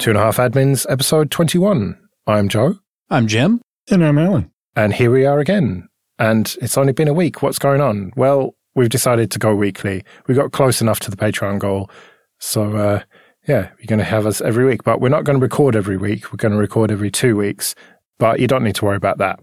Two and a Half Admins, episode 21. I'm Joe. I'm Jim. And I'm Allan. And here we are again. And it's only been a week. What's going on? Well, we've decided to go weekly. We got close enough to the Patreon goal. So, uh, yeah, you're going to have us every week, but we're not going to record every week. We're going to record every two weeks, but you don't need to worry about that.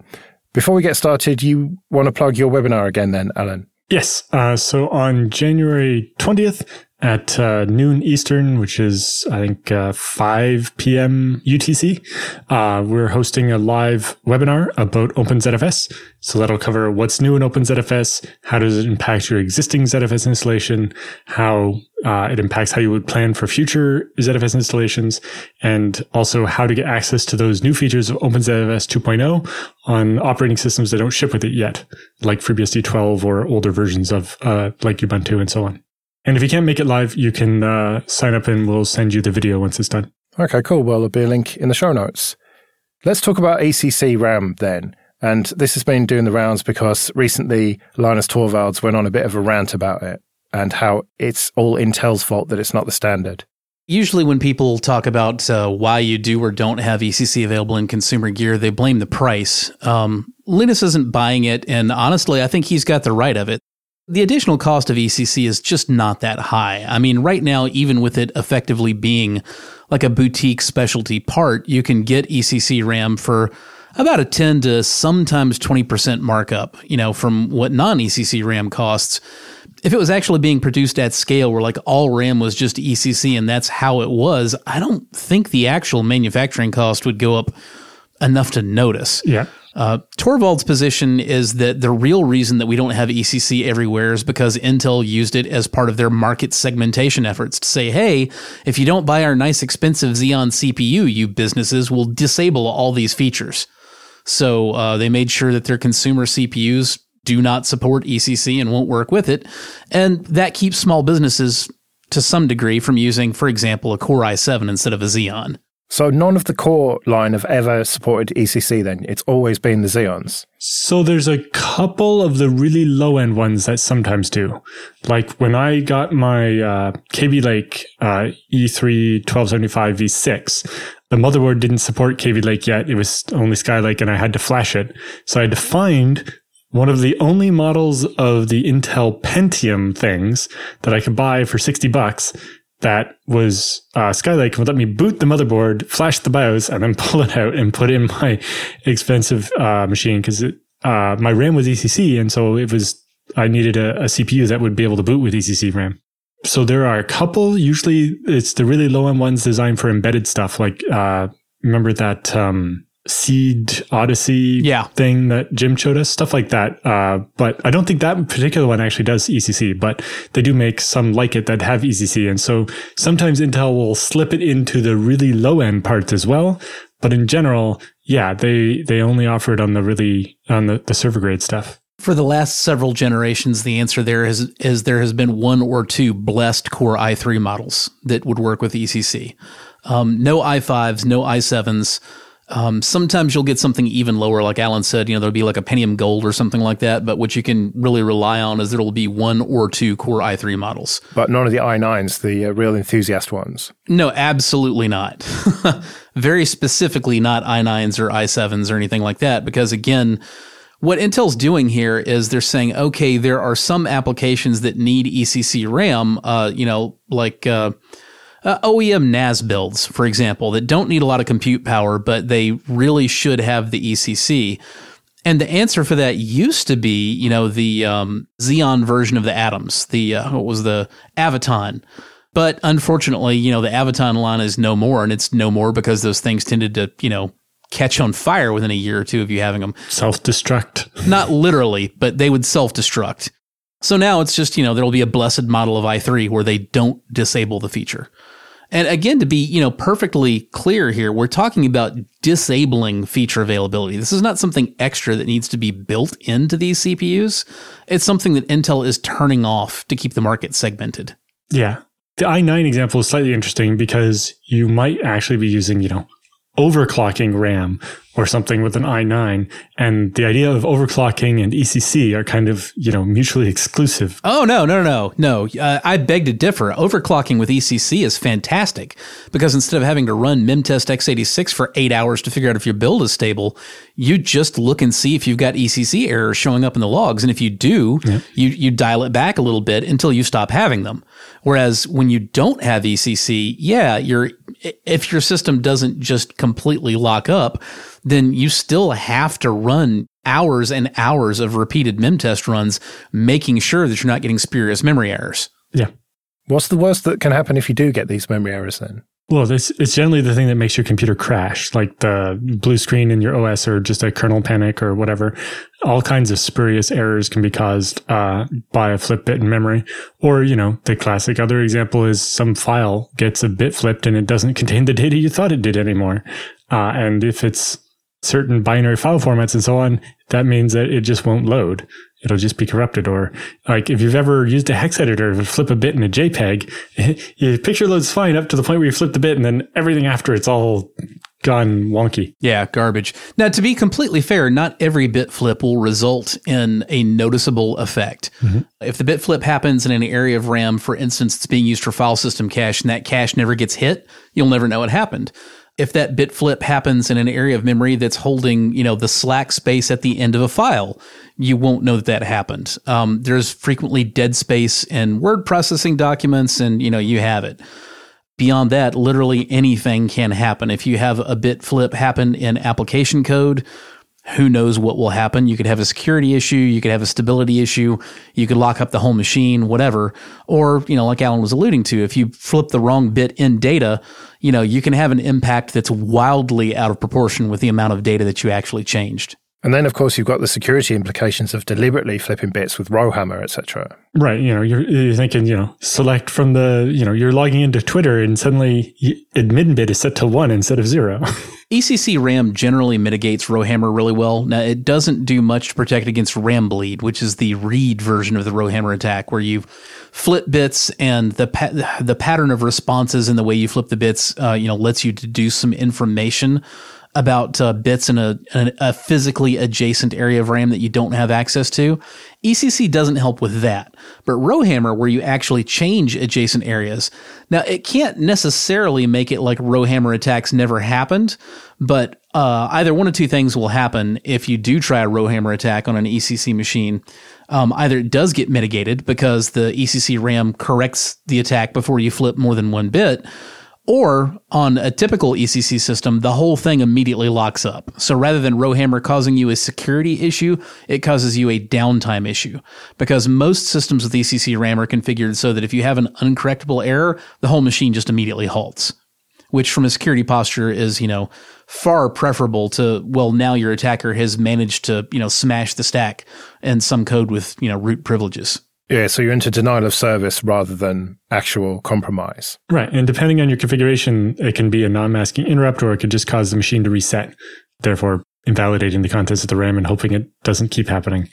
Before we get started, you want to plug your webinar again then, Allan? Yes. Uh, so on January 20th, at uh, noon Eastern, which is, I think, uh, 5 p.m. UTC. Uh, we're hosting a live webinar about OpenZFS. So that'll cover what's new in OpenZFS, how does it impact your existing ZFS installation, how uh, it impacts how you would plan for future ZFS installations, and also how to get access to those new features of OpenZFS 2.0 on operating systems that don't ship with it yet, like FreeBSD 12 or older versions of uh, like Ubuntu and so on. And if you can't make it live, you can uh, sign up and we'll send you the video once it's done. Okay, cool. Well, there'll be a link in the show notes. Let's talk about ECC RAM then. And this has been doing the rounds because recently Linus Torvalds went on a bit of a rant about it and how it's all Intel's fault that it's not the standard. Usually, when people talk about uh, why you do or don't have ECC available in consumer gear, they blame the price. Um, Linus isn't buying it, and honestly, I think he's got the right of it. The additional cost of ECC is just not that high. I mean, right now, even with it effectively being like a boutique specialty part, you can get ECC RAM for about a 10 to sometimes 20% markup, you know, from what non ECC RAM costs. If it was actually being produced at scale where like all RAM was just ECC and that's how it was, I don't think the actual manufacturing cost would go up enough to notice. Yeah. Uh, Torvalds' position is that the real reason that we don't have ECC everywhere is because Intel used it as part of their market segmentation efforts to say, hey, if you don't buy our nice expensive Xeon CPU, you businesses will disable all these features. So uh, they made sure that their consumer CPUs do not support ECC and won't work with it. And that keeps small businesses to some degree from using, for example, a Core i7 instead of a Xeon. So none of the core line have ever supported ECC then. It's always been the Xeons. So there's a couple of the really low end ones that sometimes do. Like when I got my uh, Kaby Lake uh, E3 1275 V6, the motherboard didn't support Kaby Lake yet. It was only Skylake and I had to flash it. So I had to find one of the only models of the Intel Pentium things that I could buy for 60 bucks that was uh, Skylake would let me boot the motherboard, flash the BIOS, and then pull it out and put in my expensive uh, machine because uh, my RAM was ECC, and so it was I needed a, a, CPU that would be able to boot with ECC RAM. So there are a couple. Usually, it's the really low end ones designed for embedded stuff. Like uh, remember that um, Seeed Odyssey yeah. thing that Jim showed us, stuff like that. Uh, but I don't think that particular one actually does ECC, but they do make some like it that have ECC. And so sometimes Intel will slip it into the really low end parts as well. But in general, yeah, they, they only offer it on the really, on the, the server grade stuff. For the last several generations, the answer there is, is there has been one or two blessed Core i3 models that would work with ECC. Um, no i5s, no i7s. Um, sometimes you'll get something even lower, like Allan said. You know, there'll be like a Pentium Gold or something like that. But what you can really rely on is there will be one or two Core i3 models. But none of the i9s, the uh, real enthusiast ones. No, absolutely not. Very specifically, not i9s or i7s or anything like that. Because again, what Intel's doing here is they're saying, okay, there are some applications that need ECC RAM. Uh, you know, like. Uh, uh, OEM NAS builds, for example, that don't need a lot of compute power, but they really should have the ECC. And the answer for that used to be, you know, the um, Xeon version of the Atoms, the uh, what was the Avoton. But unfortunately, you know, the Avoton line is no more, and it's no more because those things tended to, you know, catch on fire within a year or two of you having them. Self destruct. Not literally, but they would self destruct. So now it's just, you know, there'll be a blessed model of i3 where they don't disable the feature. And again, to be, you know, perfectly clear here, we're talking about disabling feature availability. This is not something extra that needs to be built into these CPUs. It's something that Intel is turning off to keep the market segmented. Yeah. The i9 example is slightly interesting because you might actually be using, you know, overclocking RAM or something with an i9. And the idea of overclocking and ECC are kind of, you know, mutually exclusive. Oh, no, no, no, no. Uh, I beg to differ. Overclocking with ECC is fantastic because instead of having to run Memtest x86 for eight hours to figure out if your build is stable, you just look and see if you've got ECC errors showing up in the logs. And if you do, yeah. you, you dial it back a little bit until you stop having them. Whereas when you don't have ECC, yeah, you're, if your system doesn't just completely lock up, then you still have to run hours and hours of repeated mem test runs, making sure that you're not getting spurious memory errors. Yeah. What's the worst that can happen if you do get these memory errors then? Well, this it's generally the thing that makes your computer crash, like the blue screen in your OS or just a kernel panic or whatever. All kinds of spurious errors can be caused uh, by a flip bit in memory. Or, you know, the classic other example is some file gets a bit flipped and it doesn't contain the data you thought it did anymore. Uh, and if it's certain binary file formats and so on, that means that it just won't load it'll just be corrupted. Or like if you've ever used a hex editor to flip a bit in a JPEG, your picture loads fine up to the point where you flip the bit and then everything after it's all gone wonky. Yeah, garbage. Now, to be completely fair, not every bit flip will result in a noticeable effect. Mm-hmm. If the bit flip happens in an area of RAM, for instance, it's being used for file system cache and that cache never gets hit, you'll never know it happened if that bit flip happens in an area of memory that's holding, you know, the slack space at the end of a file, you won't know that that happened. Um, there's frequently dead space in word processing documents, and you know, you have it. Beyond that, literally anything can happen. If you have a bit flip happen in application code, who knows what will happen. You could have a security issue, you could have a stability issue, you could lock up the whole machine, whatever. Or, you know, like Allan was alluding to, if you flip the wrong bit in data, you know, you can have an impact that's wildly out of proportion with the amount of data that you actually changed. And then, of course, you've got the security implications of deliberately flipping bits with Rowhammer, etc. Right. You know, you're, you're thinking, you know, select from the, you know, you're logging into Twitter and suddenly admin bit is set to one instead of zero. ECC RAM generally mitigates Rowhammer really well. Now, it doesn't do much to protect against RAMBleed, which is the read version of the Rowhammer attack, where you flip bits and the pa- the pattern of responses and the way you flip the bits, uh, you know, lets you deduce some information about uh, bits in a, a, physically adjacent area of RAM that you don't have access to. ECC doesn't help with that, but Rowhammer, where you actually change adjacent areas, now it can't necessarily make it like Rowhammer attacks never happened, but uh, either one of two things will happen if you do try a Rowhammer attack on an ECC machine. Um, either it does get mitigated because the ECC RAM corrects the attack before you flip more than one bit or on a typical ECC system, the whole thing immediately locks up. So rather than Rowhammer causing you a security issue, it causes you a downtime issue. Because most systems with ECC RAM are configured so that if you have an uncorrectable error, the whole machine just immediately halts. Which from a security posture is, you know, far preferable to, well, now your attacker has managed to, you know, smash the stack and some code with, you know, root privileges. Yeah, so you're into denial of service rather than actual compromise. Right. And depending on your configuration, it can be a non masking interrupt or it could just cause the machine to reset, therefore invalidating the contents of the RAM and hoping it doesn't keep happening.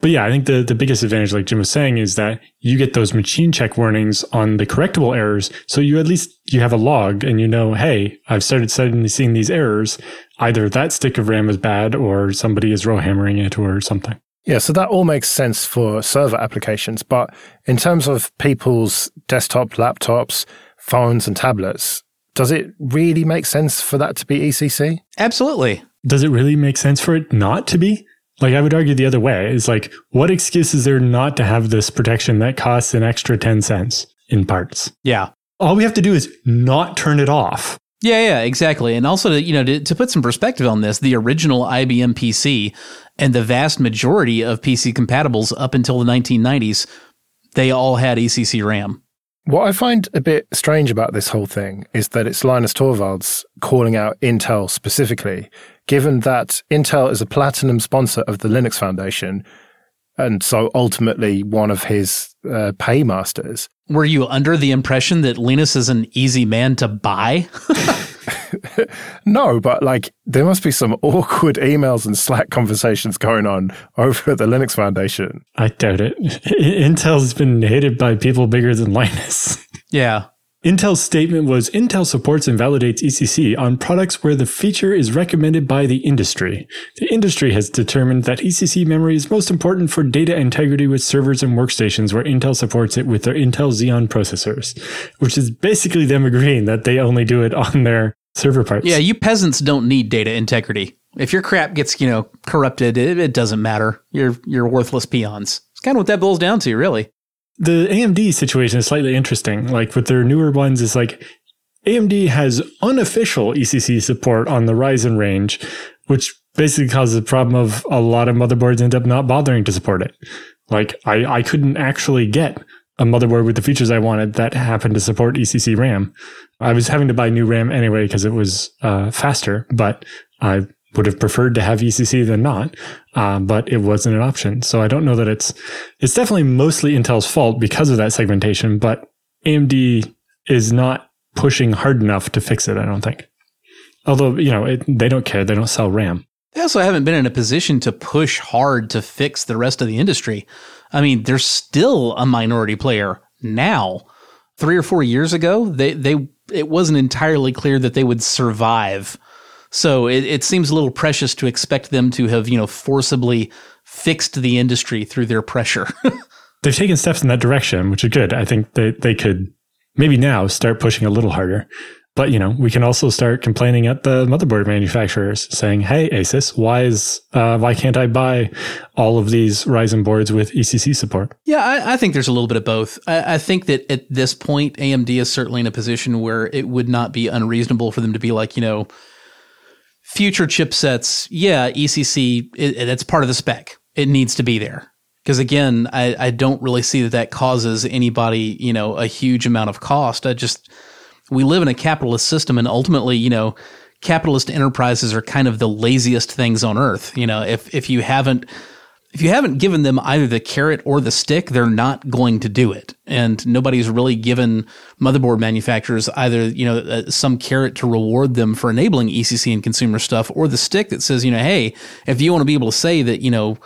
But yeah, I think the, the biggest advantage, like Jim was saying, is that you get those machine check warnings on the correctable errors. So you at least you have a log and you know, hey, I've started suddenly seeing these errors. Either that stick of RAM is bad or somebody is row hammering it or something. Yeah, so that all makes sense for server applications. But in terms of people's desktop, laptops, phones, and tablets, does it really make sense for that to be ECC? Absolutely. Does it really make sense for it not to be? Like, I would argue the other way is like, what excuse is there not to have this protection that costs an extra 10 cents in parts? Yeah. All we have to do is not turn it off. Yeah, yeah, exactly. And also, to, you know, to, to put some perspective on this, the original IBM PC and the vast majority of PC compatibles up until the 1990s, they all had ECC RAM. What I find a bit strange about this whole thing is that it's Linus Torvalds calling out Intel specifically, given that Intel is a platinum sponsor of the Linux Foundation, and so ultimately one of his uh, paymasters. Were you under the impression that Linus is an easy man to buy? no, but like there must be some awkward emails and Slack conversations going on over at the Linux Foundation. I doubt it. Intel's been hated by people bigger than Linus. Yeah. Intel's statement was Intel supports and validates ECC on products where the feature is recommended by the industry. The industry has determined that ECC memory is most important for data integrity with servers and workstations where Intel supports it with their Intel Xeon processors, which is basically them agreeing that they only do it on their server parts. Yeah, you peasants don't need data integrity. If your crap gets, you know, corrupted, it, it doesn't matter. You're you're worthless peons. It's kind of what that boils down to, really the AMD situation is slightly interesting. Like with their newer ones, is like AMD has unofficial ECC support on the Ryzen range, which basically causes the problem of a lot of motherboards end up not bothering to support it. Like I, I couldn't actually get a motherboard with the features I wanted that happened to support ECC RAM. I was having to buy new RAM anyway because it was uh, faster, but I would have preferred to have ECC than not, uh, but it wasn't an option. So I don't know that it's it's definitely mostly Intel's fault because of that segmentation, but AMD is not pushing hard enough to fix it. I don't think. Although you know it, they don't care, they don't sell RAM. They also haven't been in a position to push hard to fix the rest of the industry. I mean, they're still a minority player now. Three or four years ago, they they it wasn't entirely clear that they would survive so it, it seems a little precious to expect them to have, you know, forcibly fixed the industry through their pressure. They've taken steps in that direction, which is good. I think they, they could maybe now start pushing a little harder. But you know, we can also start complaining at the motherboard manufacturers, saying, "Hey, Asus, why is uh, why can't I buy all of these Ryzen boards with ECC support?" Yeah, I, I think there's a little bit of both. I, I, think that at this point, AMD is certainly in a position where it would not be unreasonable for them to be like, you know, future chipsets, yeah, ECC, it, it's part of the spec. It needs to be there. Because again, I, I don't really see that that causes anybody, you know, a huge amount of cost. I just, we live in a capitalist system and ultimately, you know, capitalist enterprises are kind of the laziest things on earth. You know, if, if you haven't, if you haven't given them either the carrot or the stick, they're not going to do it. And nobody's really given motherboard manufacturers either, you know, uh, some carrot to reward them for enabling ECC and consumer stuff or the stick that says, you know, hey, if you want to be able to say that, you know,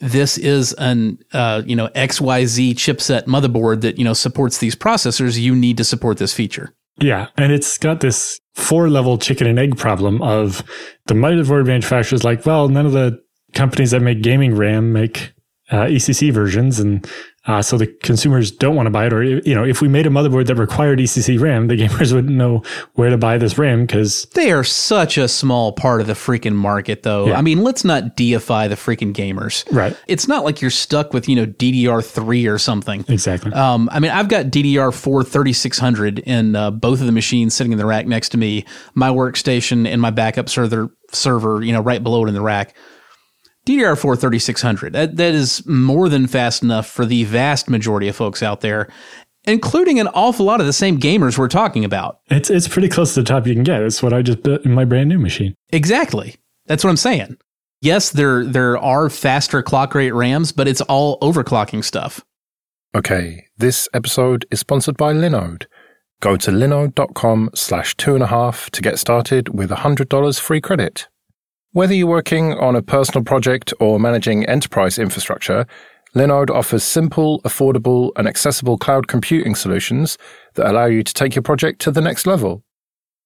this is an, uh, you know, XYZ chipset motherboard that, you know, supports these processors, you need to support this feature. Yeah. And it's got this four level chicken and egg problem of the motherboard manufacturers like, well, none of the companies that make gaming RAM make uh, ECC versions, and uh, so the consumers don't want to buy it. Or you know, if we made a motherboard that required ECC RAM, the gamers wouldn't know where to buy this RAM because they are such a small part of the freaking market. Though, yeah. I mean, let's not deify the freaking gamers. Right? It's not like you're stuck with you know DDR three or something. Exactly. Um, I mean, I've got DDR four thirty six hundred in uh, both of the machines sitting in the rack next to me. My workstation and my backup server server, you know, right below it in the rack DDR4 3600. That, that is more than fast enough for the vast majority of folks out there, including an awful lot of the same gamers we're talking about. It's it's pretty close to the top you can get. It's what I just built in my brand new machine. Exactly. That's what I'm saying. Yes, there there are faster clock rate RAMs, but it's all overclocking stuff. Okay, this episode is sponsored by Linode. Go to linode.com slash two and a half to get started with $100 free credit. Whether you're working on a personal project or managing enterprise infrastructure, Linode offers simple, affordable, and accessible cloud computing solutions that allow you to take your project to the next level.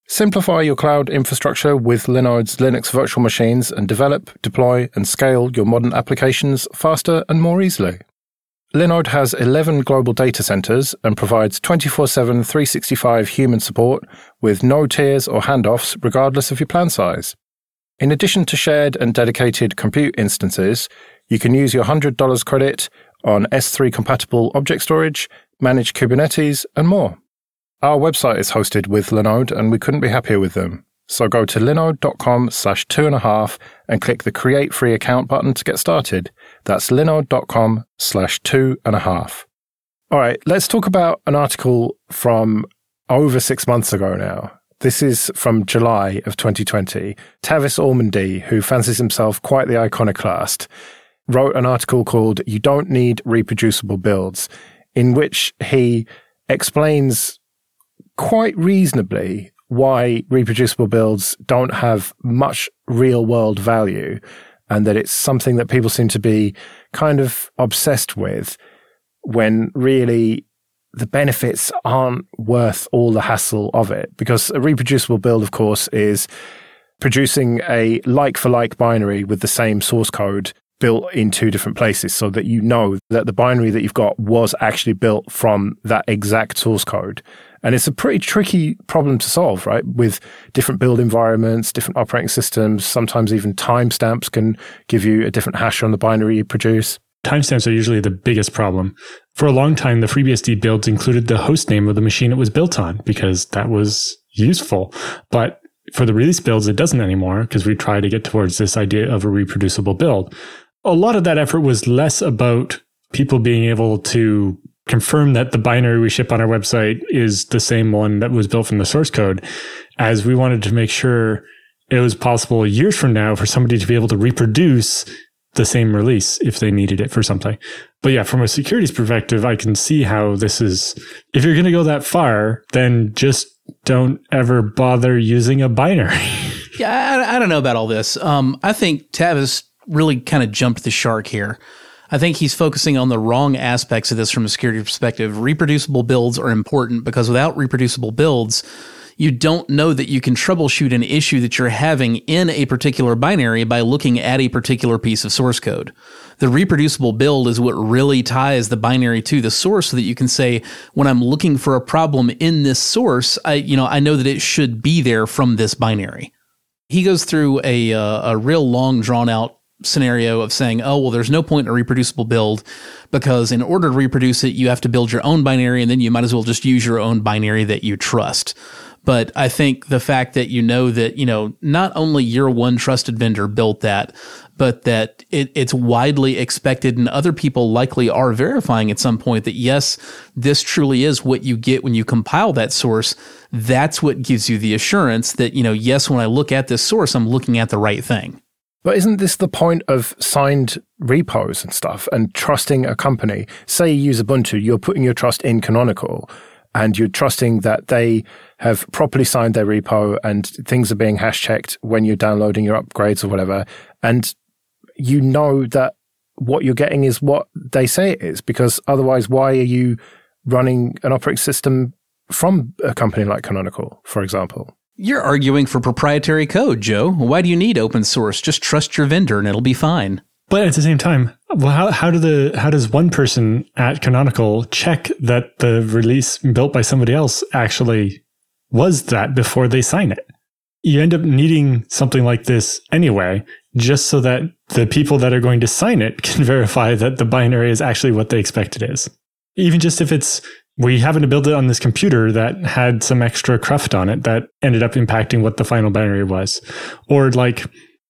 Simplify your cloud infrastructure with Linode's Linux virtual machines and develop, deploy, and scale your modern applications faster and more easily. Linode has 11 global data centers and provides 24 7 365 human support with no tiers or handoffs regardless of your plan size. In addition to shared and dedicated compute instances, you can use your $100 credit on S3 compatible object storage, manage Kubernetes, and more. Our website is hosted with Linode and we couldn't be happier with them. So go to linode.com slash two and a half and click the create free account button to get started. That's linode.com slash two and a half. All right, let's talk about an article from over six months ago now. This is from July of 2020. Tavis Ormandy, who fancies himself quite the iconoclast, wrote an article called You Don't Need Reproducible Builds, in which he explains quite reasonably why reproducible builds don't have much real world value and that it's something that people seem to be kind of obsessed with when really the benefits aren't worth all the hassle of it because a reproducible build, of course, is producing a like for like binary with the same source code built in two different places so that you know that the binary that you've got was actually built from that exact source code. And it's a pretty tricky problem to solve, right? With different build environments, different operating systems, sometimes even timestamps can give you a different hash on the binary you produce. Timestamps are usually the biggest problem. For a long time, the FreeBSD builds included the host name of the machine it was built on because that was useful. But for the release builds, it doesn't anymore because we try to get towards this idea of a reproducible build. A lot of that effort was less about people being able to confirm that the binary we ship on our website is the same one that was built from the source code, as we wanted to make sure it was possible years from now for somebody to be able to reproduce the same release if they needed it for something. But yeah, from a securities perspective, I can see how this is, if you're going to go that far, then just don't ever bother using a binary. yeah, I, I, don't know about all this. Um, I think Tavis really kind of jumped the shark here. I think he's focusing on the wrong aspects of this from a security perspective. Reproducible builds are important because without reproducible builds, you don't know that you can troubleshoot an issue that you're having in a particular binary by looking at a particular piece of source code. The reproducible build is what really ties the binary to the source so that you can say, when I'm looking for a problem in this source, I, you know, I know that it should be there from this binary. He goes through a, uh, a real long drawn out scenario of saying, oh, well, there's no point in a reproducible build because in order to reproduce it, you have to build your own binary and then you might as well just use your own binary that you trust. But I think the fact that you know that, you know, not only your one trusted vendor built that, but that it, it's widely expected and other people likely are verifying at some point that yes, this truly is what you get when you compile that source. That's what gives you the assurance that, you know, yes, when I look at this source, I'm looking at the right thing. But isn't this the point of signed repos and stuff and trusting a company? Say you use Ubuntu, you're putting your trust in Canonical and you're trusting that they have properly signed their repo and things are being hash checked when you're downloading your upgrades or whatever. And you know that what you're getting is what they say it is because otherwise, why are you running an operating system from a company like Canonical, for example? You're arguing for proprietary code, Joe. Why do you need open source? Just trust your vendor and it'll be fine. But at the same time, well, how, how do the how does one person at Canonical check that the release built by somebody else actually was that before they sign it? You end up needing something like this anyway, just so that the people that are going to sign it can verify that the binary is actually what they expect it is. Even just if it's we happened to build it on this computer that had some extra cruft on it that ended up impacting what the final binary was. Or like,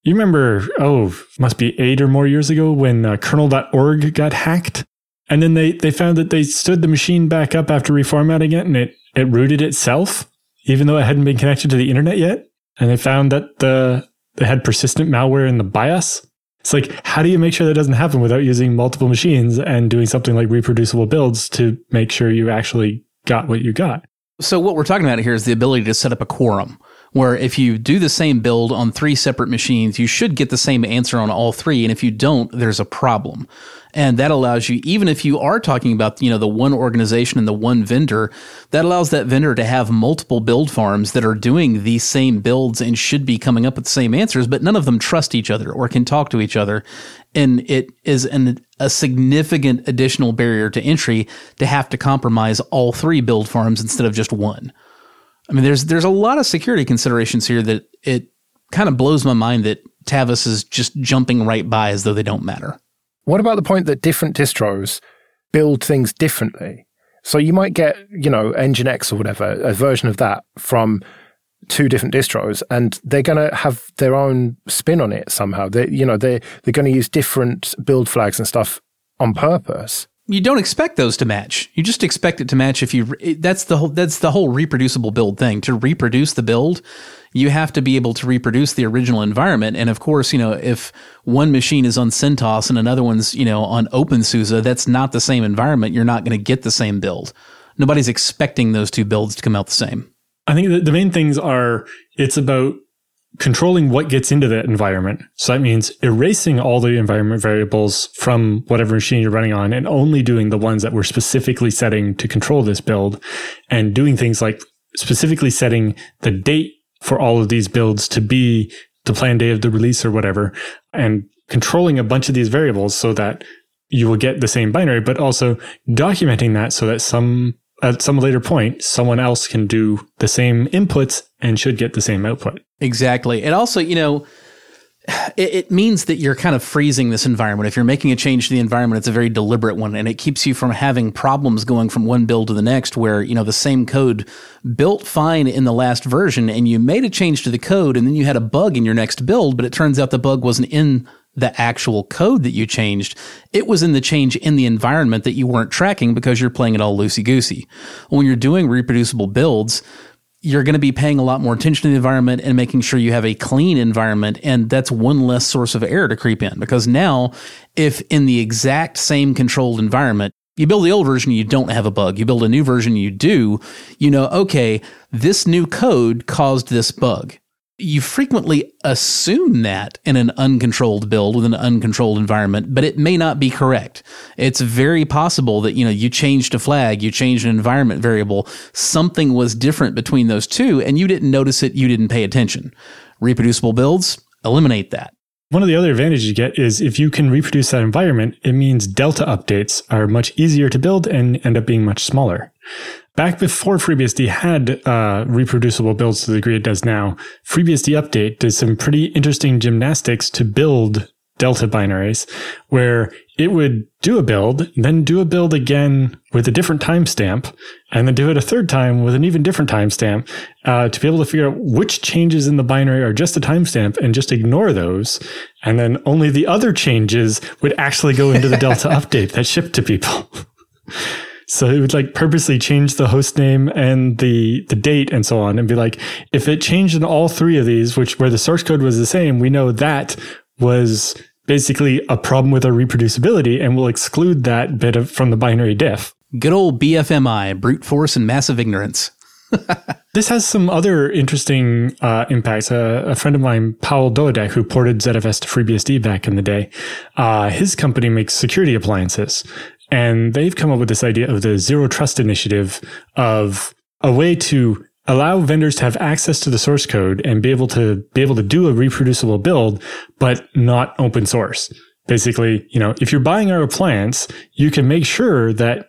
you remember, oh, must be eight or more years ago when uh, kernel.org got hacked. And then they, they found that they stood the machine back up after reformatting it and it, it rooted itself, even though it hadn't been connected to the internet yet. And they found that the, they had persistent malware in the BIOS. It's like, how do you make sure that doesn't happen without using multiple machines and doing something like reproducible builds to make sure you actually got what you got? So, what we're talking about here is the ability to set up a quorum where if you do the same build on three separate machines, you should get the same answer on all three. And if you don't, there's a problem. And that allows you, even if you are talking about, you know, the one organization and the one vendor, that allows that vendor to have multiple build farms that are doing these same builds and should be coming up with the same answers, but none of them trust each other or can talk to each other. And it is an, a significant additional barrier to entry to have to compromise all three build farms instead of just one. I mean, there's there's a lot of security considerations here that it kind of blows my mind that Tavis is just jumping right by as though they don't matter. What about the point that different distros build things differently? So you might get, you know, Nginx or whatever, a version of that from two different distros and they're going to have their own spin on it somehow. They, you know, they they're going to use different build flags and stuff on purpose you don't expect those to match. You just expect it to match if you. That's the whole. That's the whole reproducible build thing. To reproduce the build, you have to be able to reproduce the original environment. And of course, you know, if one machine is on CentOS and another one's, you know, on OpenSUSE, that's not the same environment. You're not going to get the same build. Nobody's expecting those two builds to come out the same. I think the main things are it's about controlling what gets into that environment. So that means erasing all the environment variables from whatever machine you're running on and only doing the ones that we're specifically setting to control this build and doing things like specifically setting the date for all of these builds to be the planned day of the release or whatever and controlling a bunch of these variables so that you will get the same binary, but also documenting that so that some at some later point, someone else can do the same inputs and should get the same output. Exactly. And also, you know, it, it, means that you're kind of freezing this environment. If you're making a change to the environment, it's a very deliberate one, and it keeps you from having problems going from one build to the next. Where you know the same code built fine in the last version, and you made a change to the code, and then you had a bug in your next build, but it turns out the bug wasn't in the actual code that you changed. It was in the change in the environment that you weren't tracking because you're playing it all loosey goosey. When you're doing reproducible builds, you're going to be paying a lot more attention to the environment and making sure you have a clean environment. And that's one less source of error to creep in because now, if in the exact same controlled environment, you build the old version, you don't have a bug. You build a new version, you do. You know, okay, this new code caused this bug you frequently assume that in an uncontrolled build with an uncontrolled environment, but it may not be correct. It's very possible that, you know, you changed a flag, you changed an environment variable, something was different between those two, and you didn't notice it, you didn't pay attention. Reproducible builds, eliminate that. One of the other advantages you get is if you can reproduce that environment, it means delta updates are much easier to build and end up being much smaller. Back before FreeBSD had uh, reproducible builds to the degree it does now, FreeBSD Update did some pretty interesting gymnastics to build delta binaries where it would do a build, then do a build again with a different timestamp, and then do it a third time with an even different timestamp uh, to be able to figure out which changes in the binary are just a timestamp and just ignore those. And then only the other changes would actually go into the Delta update that shipped to people. So it would like purposely change the host name and the the date and so on, and be like, if it changed in all three of these, which where the source code was the same, we know that was basically a problem with our reproducibility and we'll exclude that bit of, from the binary diff. Good old BFMI, brute force and massive ignorance. this has some other interesting uh, impacts. Uh, a friend of mine, Pawel Dawidek, who ported ZFS to FreeBSD back in the day, uh, his company makes security appliances. And they've come up with this idea of the zero trust initiative of a way to allow vendors to have access to the source code and be able to be able to do a reproducible build, but not open source. Basically, you know, if you're buying our appliance, you can make sure that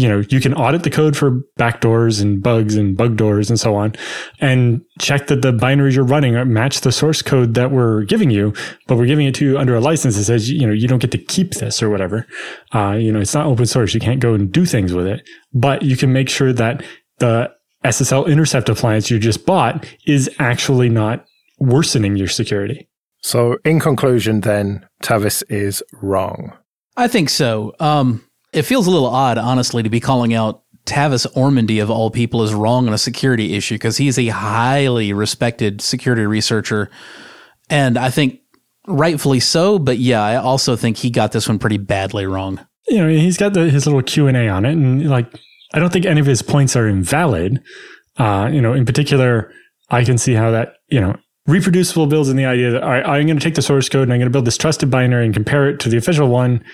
you know, you can audit the code for backdoors and bugs and bug doors and so on and check that the binaries you're running match the source code that we're giving you, but we're giving it to you under a license that says, you know, you don't get to keep this or whatever. Uh, you know, it's not open source. You can't go and do things with it, but you can make sure that the SSL intercept appliance you just bought is actually not worsening your security. So, in conclusion, then, Tavis is wrong. I think so. Um, it feels a little odd, honestly, to be calling out Tavis Ormandy, of all people, as wrong on a security issue because he's a highly respected security researcher. And I think rightfully so. But yeah, I also think he got this one pretty badly wrong. You know, he's got the, his little Q and A on it, and like I don't think any of his points are invalid. Uh, you know, in particular, I can see how that, you know, reproducible builds in the idea that right, I'm going to take the source code and I'm going to build this trusted binary and compare it to the official one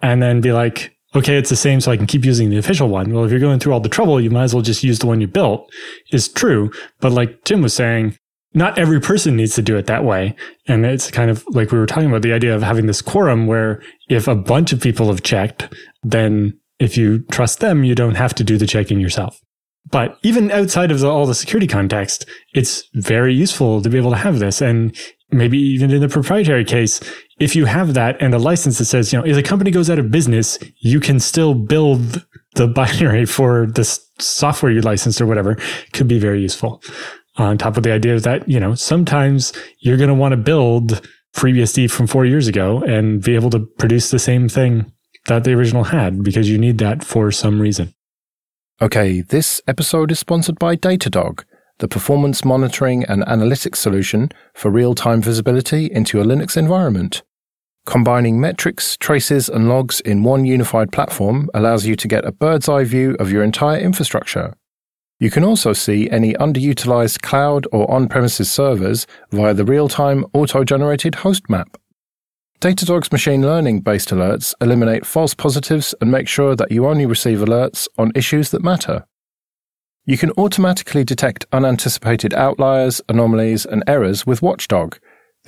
and then be like, okay, it's the same, so I can keep using the official one. Well, if you're going through all the trouble, you might as well just use the one you built is true. But like Jim was saying, not every person needs to do it that way. And it's kind of like we were talking about the idea of having this quorum where if a bunch of people have checked, then if you trust them, you don't have to do the checking yourself. But even outside of the, all the security context, it's very useful to be able to have this. And maybe even in the proprietary case, if you have that and a license that says, you know, if a company goes out of business, you can still build the binary for this software you licensed or whatever could be very useful. On top of the idea that, you know, sometimes you're going to want to build FreeBSD from four years ago and be able to produce the same thing that the original had because you need that for some reason. Okay, this episode is sponsored by Datadog, the performance monitoring and analytics solution for real time visibility into your Linux environment. Combining metrics, traces, and logs in one unified platform allows you to get a bird's eye view of your entire infrastructure. You can also see any underutilized cloud or on premises servers via the real time auto generated host map. Datadog's machine learning based alerts eliminate false positives and make sure that you only receive alerts on issues that matter. You can automatically detect unanticipated outliers, anomalies, and errors with Watchdog,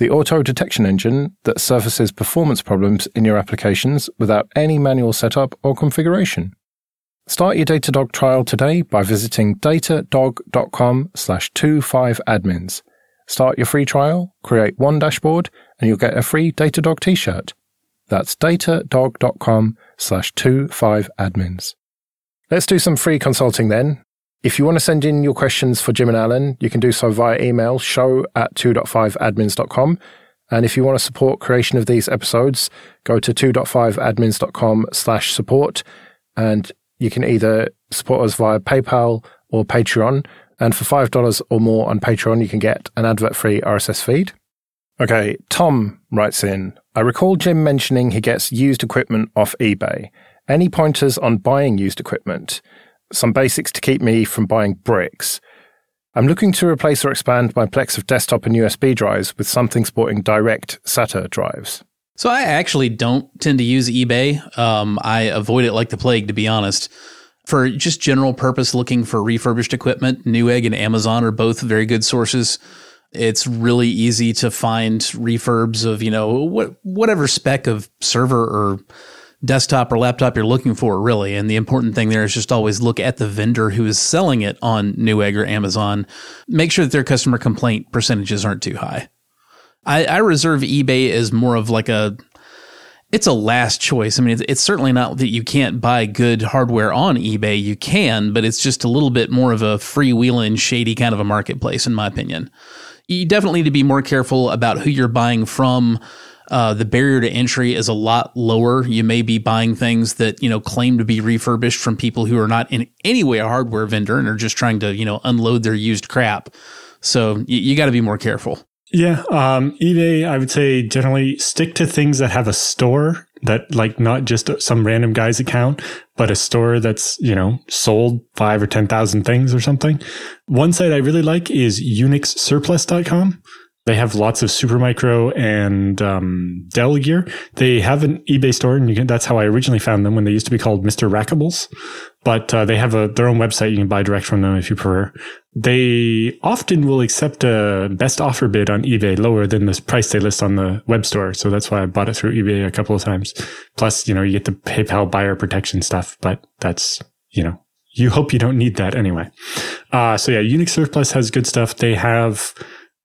the auto detection engine that surfaces performance problems in your applications without any manual setup or configuration. Start your Datadog trial today by visiting datadog.com slash 25admins. Start your free trial, create one dashboard, and you'll get a free Datadog t-shirt. That's datadog.com slash 25admins. Let's do some free consulting then. If you want to send in your questions for Jim and Allan, you can do so via email show at 2.5admins.com. And if you want to support creation of these episodes, go to 2.5admins.com slash support and you can either support us via PayPal or Patreon. And for $5 or more on Patreon, you can get an advert free RSS feed. Okay, Tom writes in I recall Jim mentioning he gets used equipment off eBay. Any pointers on buying used equipment? Some basics to keep me from buying bricks. I'm looking to replace or expand my Plex of desktop and USB drives with something sporting direct SATA drives. So I actually don't tend to use eBay. Um, I avoid it like the plague, to be honest. For just general purpose, looking for refurbished equipment, Newegg and Amazon are both very good sources. It's really easy to find refurbs of you know what whatever spec of server or desktop or laptop you're looking for, really. And the important thing there is just always look at the vendor who is selling it on Newegg or Amazon. Make sure that their customer complaint percentages aren't too high. I, I reserve eBay as more of like a it's a last choice. I mean, it's, it's, certainly not that you can't buy good hardware on eBay. You can, but it's just a little bit more of a freewheeling, shady kind of a marketplace, in my opinion. You definitely need to be more careful about who you're buying from. Uh, the barrier to entry is a lot lower. You may be buying things that you know claim to be refurbished from people who are not in any way a hardware vendor and are just trying to you know unload their used crap. So you, you got to be more careful. Yeah, um, eBay, I would say generally stick to things that have a store that like not just some random guy's account, but a store that's, you know, sold five or 10,000 things or something. One site I really like is unixsurplus.com. They have lots of Supermicro and um, Dell gear. They have an eBay store, and can, that's how I originally found them when they used to be called Mr. Rackables. But uh, they have a, their own website. You can buy direct from them if you prefer. They often will accept a best offer bid on eBay lower than the price they list on the web store. So that's why I bought it through eBay a couple of times. Plus, you know, you get the PayPal buyer protection stuff, but that's, you know, you hope you don't need that anyway. Uh, so yeah, Unix Surplus has good stuff. They have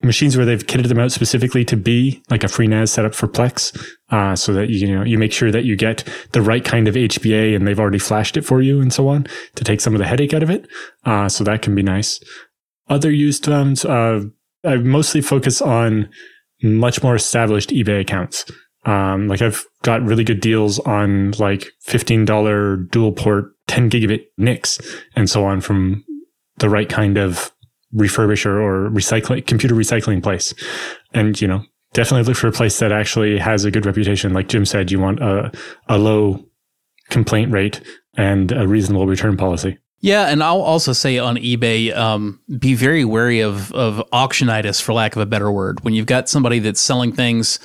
machines where they've kitted them out specifically to be like a FreeNAS setup for Plex, uh, so that you know you make sure that you get the right kind of HBA and they've already flashed it for you and so on to take some of the headache out of it. Uh, so that can be nice. Other used ones, uh, I mostly focus on much more established eBay accounts. Um, like I've got really good deals on like $15 dual port 10 gigabit NICs and so on from the right kind of refurbisher or recycling computer recycling place. And, you know, definitely look for a place that actually has a good reputation. Like Jim said, you want a, a low complaint rate and a reasonable return policy. Yeah, and I'll also say on eBay, um, be very wary of of auctionitis, for lack of a better word. When you've got somebody that's selling things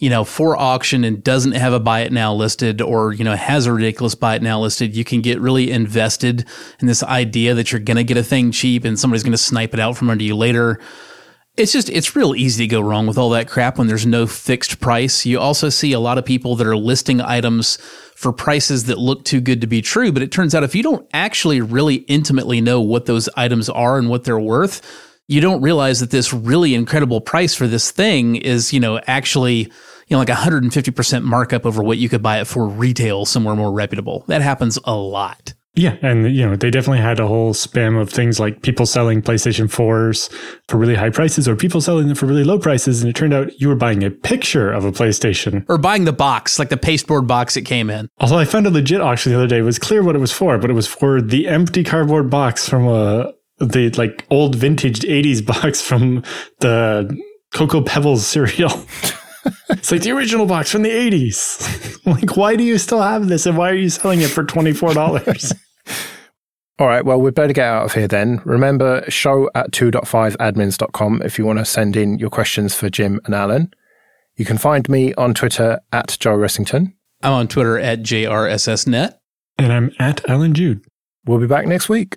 you know, for auction and doesn't have a buy it now listed or, you know, has a ridiculous buy it now listed, you can get really invested in this idea that you're going to get a thing cheap and somebody's going to snipe it out from under you later. It's just, it's real easy to go wrong with all that crap when there's no fixed price. You also see a lot of people that are listing items for prices that look too good to be true. But it turns out if you don't actually really intimately know what those items are and what they're worth, you don't realize that this really incredible price for this thing is, you know, actually you know, like 150% markup over what you could buy it for retail somewhere more reputable. That happens a lot. Yeah, and you know they definitely had a whole spam of things like people selling PlayStation 4s for really high prices, or people selling them for really low prices, and it turned out you were buying a picture of a PlayStation, or buying the box, like the pasteboard box it came in. Although I found a legit auction the other day, it was clear what it was for, but it was for the empty cardboard box from a the like old vintage 80s box from the Cocoa Pebbles cereal. it's like the original box from the 80s. like, why do you still have this and why are you selling it for $24? All right, well, we better get out of here then. Remember, show at 2.5admins.com if you want to send in your questions for Jim and Allan. You can find me on Twitter at Joe Ressington. I'm on Twitter at JRSSNet. And I'm at Allan Jude. We'll be back next week.